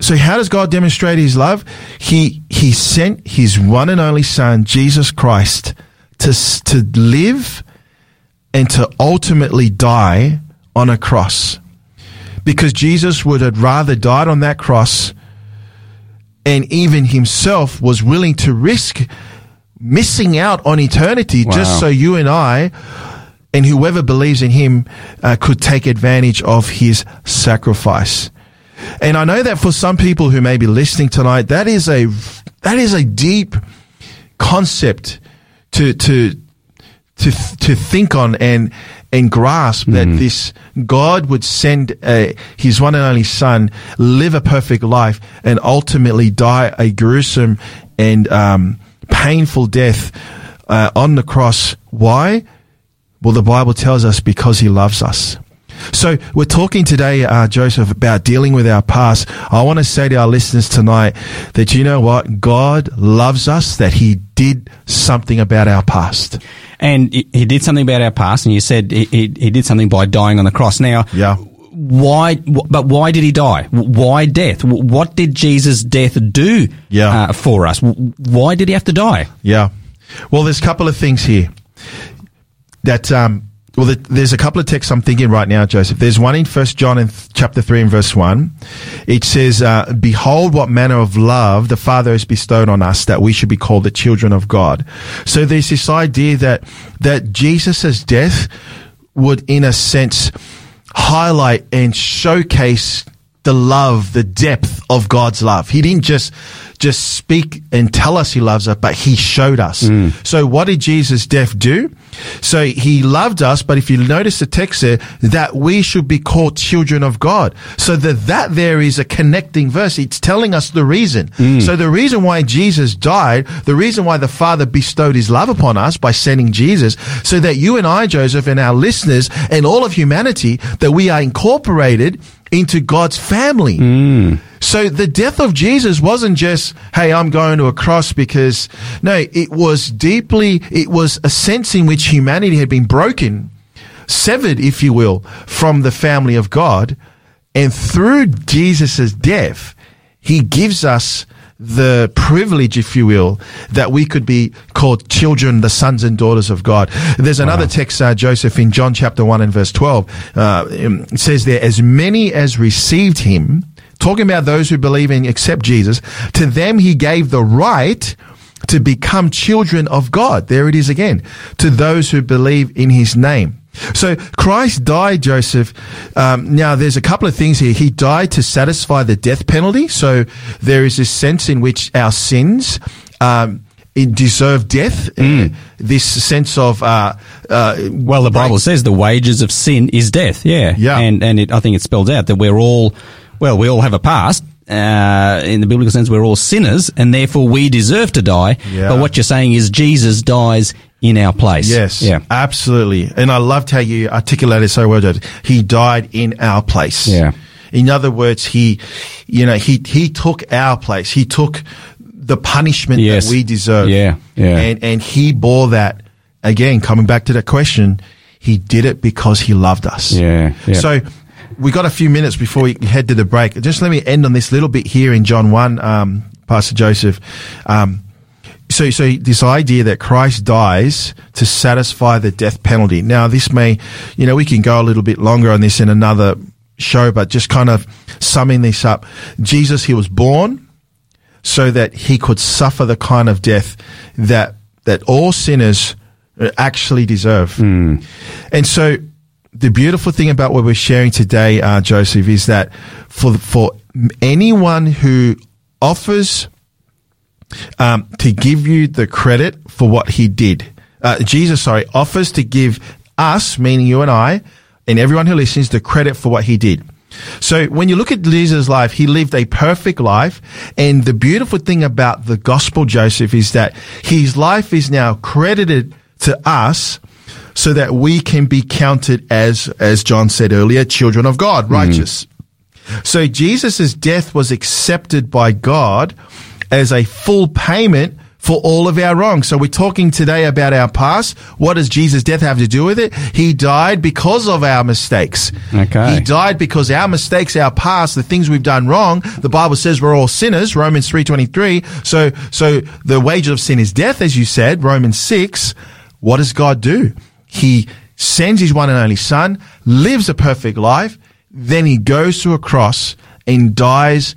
so how does God demonstrate his love? He, he sent his one and only son, Jesus Christ, to, to live and to ultimately die on a cross. Because Jesus would have rather died on that cross and even himself was willing to risk missing out on eternity Wow. just so you and I and whoever believes in him uh, could take advantage of his sacrifice. And I know that for some people who may be listening tonight, that is a that is a deep concept to to to to think on and and grasp that this God would send uh, His one and only Son, live a perfect life, and ultimately die a gruesome and um, painful death uh, on the cross. Why? Well, the Bible tells us because He loves us. So we're talking today, uh, Joseph, about dealing with our past. I want to say to our listeners tonight that you know what? God loves us, that He did something about our past. And he he did something about our past, and you said he, he, he did something by dying on the cross. Now, Yeah. why? But why did he die? Why death? What did Jesus' death do Yeah. uh, for us? Why did he have to die? Yeah. Well, there's a couple of things here that, um, well, there's a couple of texts I'm thinking right now, Joseph. There's one in First John in th- chapter three and verse one. It says, uh, "Behold, what manner of love the Father has bestowed on us, that we should be called the children of God." So there's this idea that that Jesus' death would, in a sense, highlight and showcase the love, the depth of God's love. He didn't just just speak and tell us he loves us, but he showed us. Mm. So what did Jesus' death do? So he loved us, but if you notice the text there, that we should be called children of God. So that that there is a connecting verse. It's telling us the reason. Mm. So the reason why Jesus died, the reason why the Father bestowed his love upon us by sending Jesus, so that you and I, Joseph, and our listeners and all of humanity, that we are incorporated into God's family. Mm. So the death of Jesus wasn't just, hey, I'm going to a cross because, no, it was deeply, it was a sense in which humanity had been broken, severed, if you will, from the family of God. And through Jesus' death, he gives us the privilege, if you will, that we could be called children, the sons and daughters of God. There's another text, uh, Joseph, in John chapter 1 and verse 12. Uh, um, says there, as many as received him, talking about those who believe and accept Jesus, to them he gave the right to become children of God. There it is again. To those who believe in his name. So Christ died, Joseph. Um, now there's a couple of things here. He died to satisfy the death penalty. So there is this sense in which our sins, um, deserve death. Uh, this sense of, uh, uh, Well, the Bible says the wages of sin is death. Yeah, Yeah. and and it, I think it spells out that we're all, well, we all have a past. Uh, in the biblical sense, we're all sinners, and therefore we deserve to die. Yeah. But what you're saying is Jesus dies in our place. Yes, Yeah. absolutely. And I loved how you articulated so well. Judge. He died in our place. Yeah. In other words, he, you know, he he took our place. He took the punishment Yes. that we deserve. Yeah, yeah. And and he bore that. Again, coming back to that question, he did it because he loved us. Yeah, yeah. So we got a few minutes before we head to the break. Just let me end on this little bit here in John one, um, Pastor Joseph. Um, so, so this idea that Christ dies to satisfy the death penalty. Now, this may, you know, we can go a little bit longer on this in another show, but just kind of summing this up. Jesus, he was born so that he could suffer the kind of death that, that all sinners actually deserve. And so the beautiful thing about what we're sharing today, uh, Joseph, is that for, for anyone who offers um, to give you the credit for what he did. Uh, Jesus, sorry, offers to give us, meaning you and I, and everyone who listens, the credit for what he did. So when you look at Jesus' life, he lived a perfect life. And the beautiful thing about the gospel, Joseph, is that his life is now credited to us so that we can be counted as, as John said earlier, children of God, righteous. So Jesus' death was accepted by God as a full payment for all of our wrongs. So we're talking today about our past. What does Jesus' death have to do with it? He died because of our mistakes. Okay. He died because our mistakes, our past, the things we've done wrong. The Bible says we're all sinners, Romans 3.23. So, so the wages of sin is death, as you said, Romans 6. What does God do? He sends his one and only son, lives a perfect life, then he goes to a cross and dies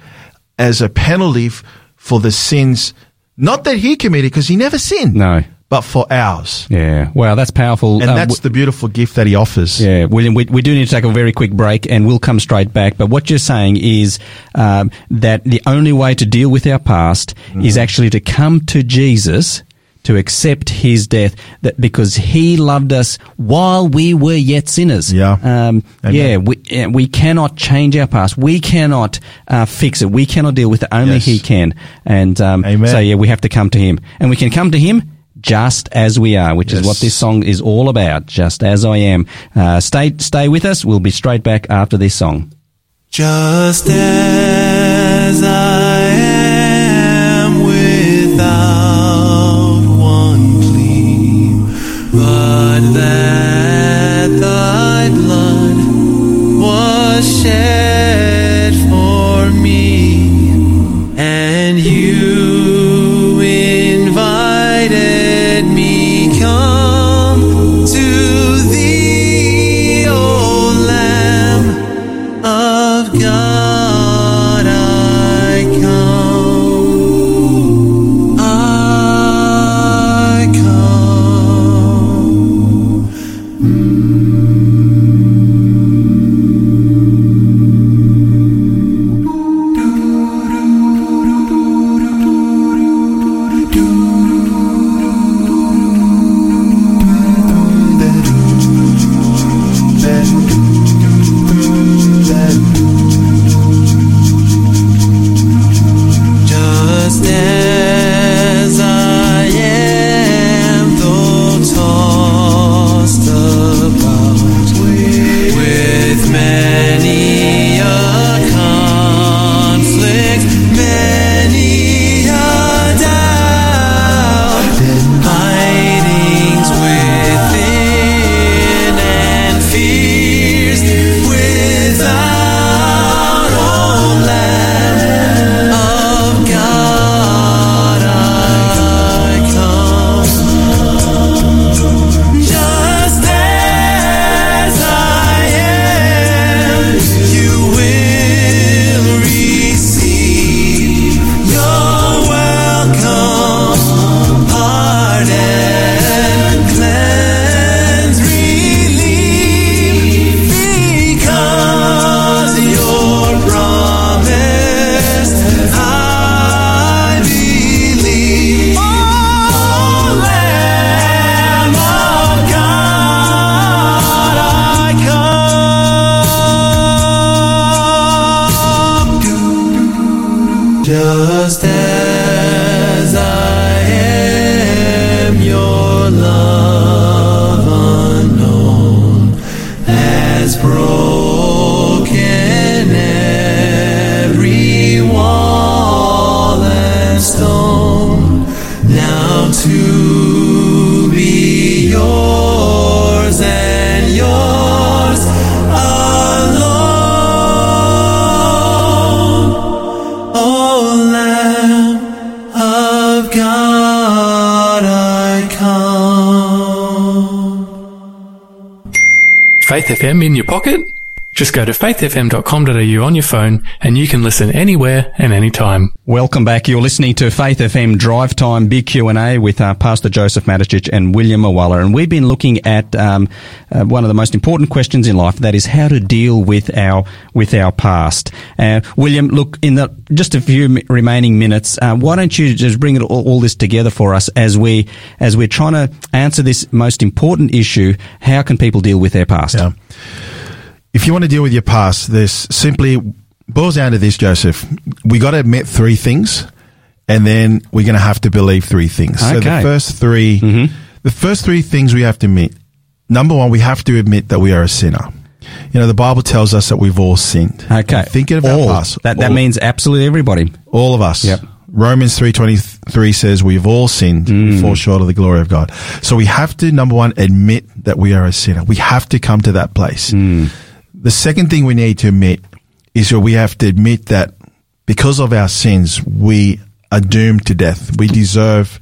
as a penalty f- for the sins, not that he committed, because he never sinned. No. But for ours. Yeah. Wow, that's powerful. And Uh, that's the beautiful gift that he offers. Yeah, William, we, we do need to take a very quick break and we'll come straight back. But what you're saying is um, that the only way to deal with our past Mm-hmm. is actually to come to Jesus to accept his death that because he loved us while we were yet sinners. Yeah. Um, yeah, we, we cannot change our past. We cannot uh, fix it. We cannot deal with it. Only Yes. he can. And um, Amen. so, yeah, we have to come to him. And we can come to him just as we are, which is what this song is all about. Just as I am. Uh, stay, stay with us. We'll be straight back after this song. Just as I come. In your pocket? Just go to faithfm.com.au on your phone and you can listen anywhere and anytime. Welcome back. You're listening to Faith FM Drive Time Big Q&A with uh, Pastor Joseph Maticic and William Moala. And we've been looking at um, uh, one of the most important questions in life, that is how to deal with our with our past. Uh, William, look, in the just a few mi- remaining minutes, uh, why don't you just bring it all, all this together for us as we as we're trying to answer this most important issue, how can people deal with their past? Yeah. If you want to deal with your past, this simply boils down to this, Joseph. We got to admit three things, and then we're going to have to believe three things. Okay. So the first 3 mm-hmm. the first three things we have to admit. Number one, we have to admit that we are a sinner. You know, the Bible tells us that we've all sinned. Okay. Thinking of all. our past. That, that all- means absolutely everybody. all of us. Yep. Romans 3.23 says we've all sinned. We mm. fall short of the glory of God. So we have to, number one, admit that we are a sinner. We have to come to that place. Mm. The second thing we need to admit is that we have to admit that because of our sins, we are doomed to death. We deserve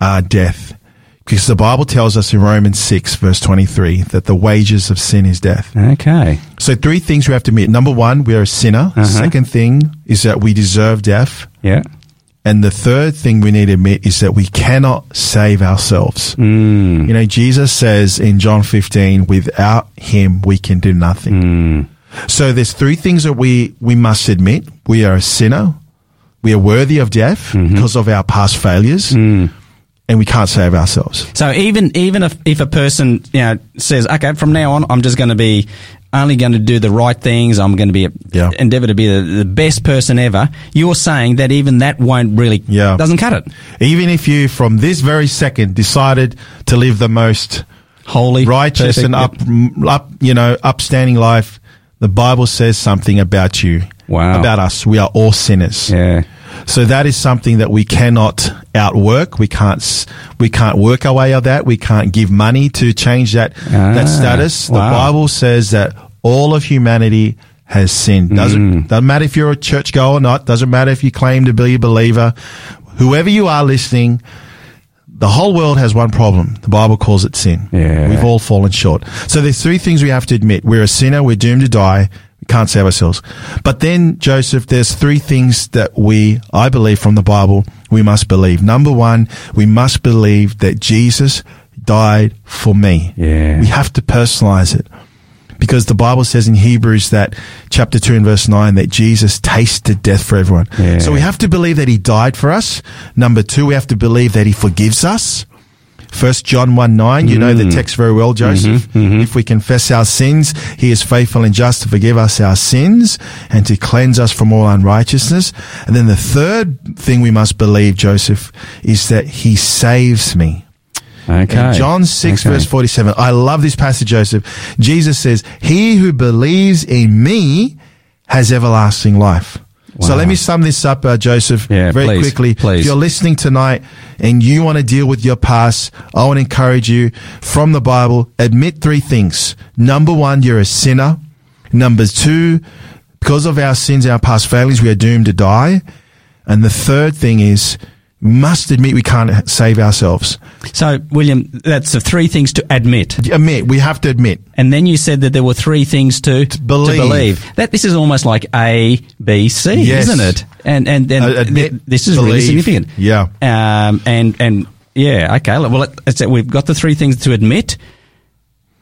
uh, death. Because the Bible tells us in Romans 6 verse 23 that the wages of sin is death. Okay. So three things we have to admit. Number one, we are a sinner. Second thing is that we deserve death. Yeah. And the third thing we need to admit is that we cannot save ourselves. Mm. You know, Jesus says in John 15, without him, we can do nothing. Mm. So there's three things that we, we must admit. We are a sinner. We are worthy of death Mm-hmm. because of our past failures. Mm. And we can't save ourselves. So even even if, if a person you know says, okay, from now on, I'm just going to be only going to do the right things. I'm going to be a, Yeah. endeavor to be the, the best person ever. You're saying that even that won't really Yeah. doesn't cut it. Even if you, from this very second, decided to live the most Holy, righteous perfect, and up, m- up, you know, upstanding life, the Bible says something about you. Wow. About us. We are all sinners. Yeah. So that is something that we cannot outwork. We can't, we can't work our way out of that. We can't give money to change that, Ah, that status. wow. The Bible says that all of humanity has sinned. Doesn't, Mm. doesn't matter if you're a churchgoer or not. Doesn't matter if you claim to be a believer. Whoever you are listening, the whole world has one problem. The Bible calls it sin. Yeah. We've all fallen short. So there's three things we have to admit. We're a sinner. We're doomed to die. We can't save ourselves. But then, Joseph, there's three things that we, I believe from the Bible, we must believe. Number one, we must believe that Jesus died for me. Yeah. We have to personalize it. Because the Bible says in Hebrews that chapter 2 and verse 9 that Jesus tasted death for everyone. Yeah. So we have to believe that he died for us. Number two, we have to believe that he forgives us. First John 1 9, you know Mm. the text very well, Joseph. Mm-hmm, If we confess our sins, he is faithful and just to forgive us our sins and to cleanse us from all unrighteousness. And then the third thing we must believe, Joseph, is that he saves me. Okay. In John 6 Okay. verse 47. I love this passage, Joseph. Jesus says, he who believes in me has everlasting life. So let me sum this up, uh, Joseph, Yeah, very please, quickly. please. If you're listening tonight and you want to deal with your past, I want to encourage you from the Bible, admit three things. Number one, you're a sinner. Number two, because of our sins, our past failures, we are doomed to die. And the third thing is, must admit we can't save ourselves. So, William, that's the three things to admit. Admit, we have to admit. And then you said that there were three things to, to believe. That this is almost like A, B, C, Yes. isn't it? And and and admit, th- this is really significant. Yeah. Um. And and yeah. Okay. Well, it- it's, we've got the three things to admit.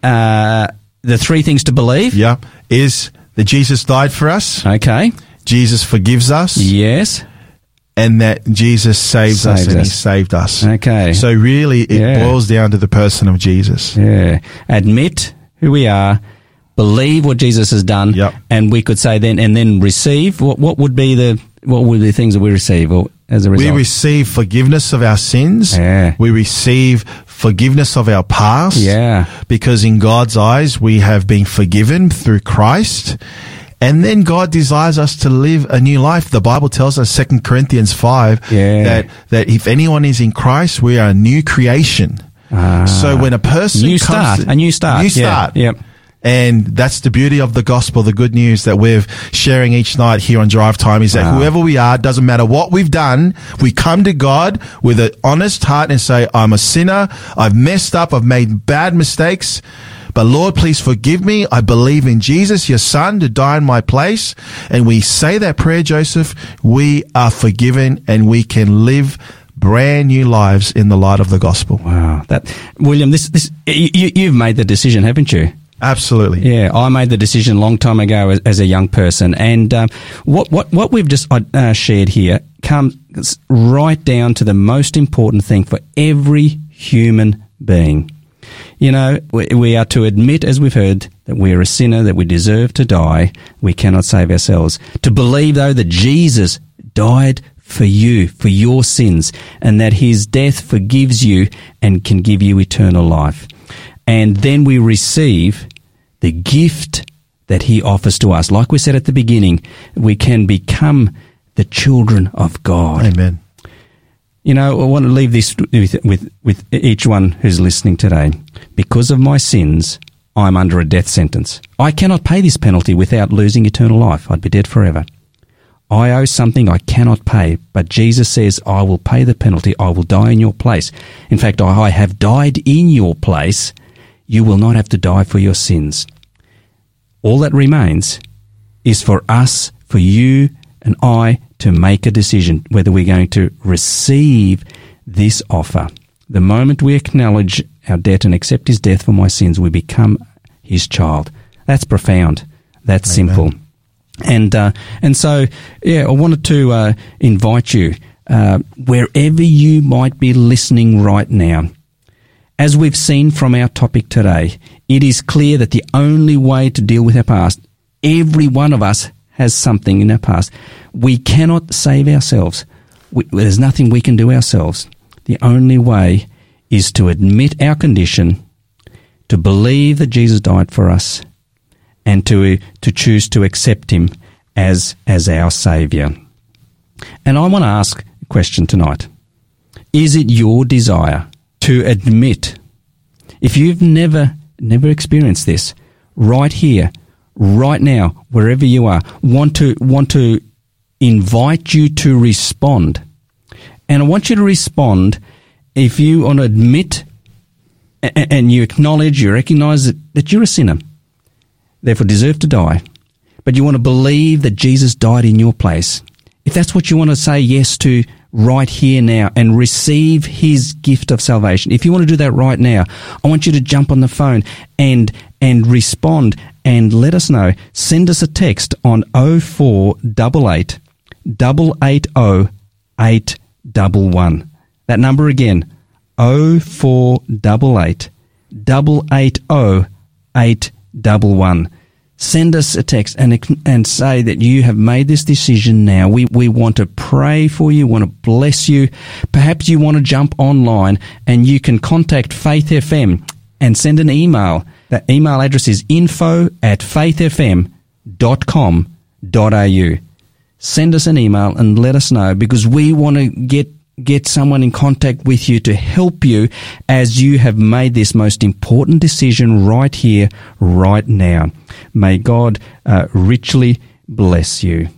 Uh, the three things to believe. Yeah. Is that Jesus died for us, Okay. Jesus forgives us, Yes. And that Jesus saves us Saves and us. he saved us. Okay. So really it Yeah. boils down to the person of Jesus. Yeah. Admit who we are. Believe what Jesus has done. Yep. And we could say then, and then receive. What what would be the what would be the things that we receive or as a result? We receive forgiveness of our sins. Yeah. We receive forgiveness of our past. Yeah. Because in God's eyes, we have been forgiven through Christ. And then God desires us to live a new life. The Bible tells us, Second Corinthians 5, Yeah. that, that if anyone is in Christ, we are a new creation. so when a person Ah. New start, to- a new start, New yeah, start. yep. And that's the beauty of the gospel, the good news that we're sharing each night here on Drive Time is that Wow. whoever we are, doesn't matter what we've done, we come to God with an honest heart and say, I'm a sinner, I've messed up, I've made bad mistakes, But Lord, please forgive me. I believe in Jesus, your son, to die in my place. And we say that prayer, Joseph, we are forgiven and we can live brand new lives in the light of the gospel. Wow, that William, this this you, you've made the decision, haven't you? Absolutely. Yeah, I made the decision a long time ago as, as a young person, and um, what what what we've just uh, shared here comes right down to the most important thing for every human being. You know, we, are to admit, as we've heard, that we are a sinner, that we deserve to die. We cannot save ourselves. To believe, though, that Jesus died for you, for your sins, and that his death forgives you and can give you eternal life. And then we receive the gift that he offers to us. Like we said at the beginning, we can become the children of God. Amen. You know, I want to leave this with, with, with each one who's listening today. Because of my sins, I'm under a death sentence. I cannot pay this penalty without losing eternal life. I'd be dead forever. I owe something I cannot pay, but Jesus says, I will pay the penalty. I will die in your place. In fact, I have died in your place. You will not have to die for your sins. All that remains is for us, for you and I to make a decision whether we're going to receive this offer. The moment we acknowledge our debt and accept his death for my sins, we become his child. That's profound. That's Amen. simple. And uh, and so yeah, I wanted to uh, invite you uh, wherever you might be listening right now. As we've seen from our topic today, it is clear that the only way to deal with our past, every one of us has something in our past. We cannot save ourselves. We, there's nothing we can do ourselves. The only way is to admit our condition, to believe that Jesus died for us, and to to choose to accept him as as our savior. And I want to ask a question tonight. Is it your desire to admit if you've never never experienced this right here right now wherever you are want to want to invite you to respond. And I want you to respond if you want to admit and you acknowledge you recognize that, that you're a sinner therefore deserve to die, but you want to believe that Jesus died in your place, if that's what you want to say yes to right here now and receive his gift of salvation, if you want to do that right now, I want you to jump on the phone and and respond and let us know. Send us a text on 0488 880 811. That number again, 0488 880 811. Send us a text and, and say that you have made this decision now. We, we want to pray for you, want to bless you. Perhaps you want to jump online and you can contact Faith FM and send an email. That email address is info at faithfm.com.au. Send us an email and let us know because we want to get get someone in contact with you to help you as you have made this most important decision right here, right now. May God uh, richly bless you.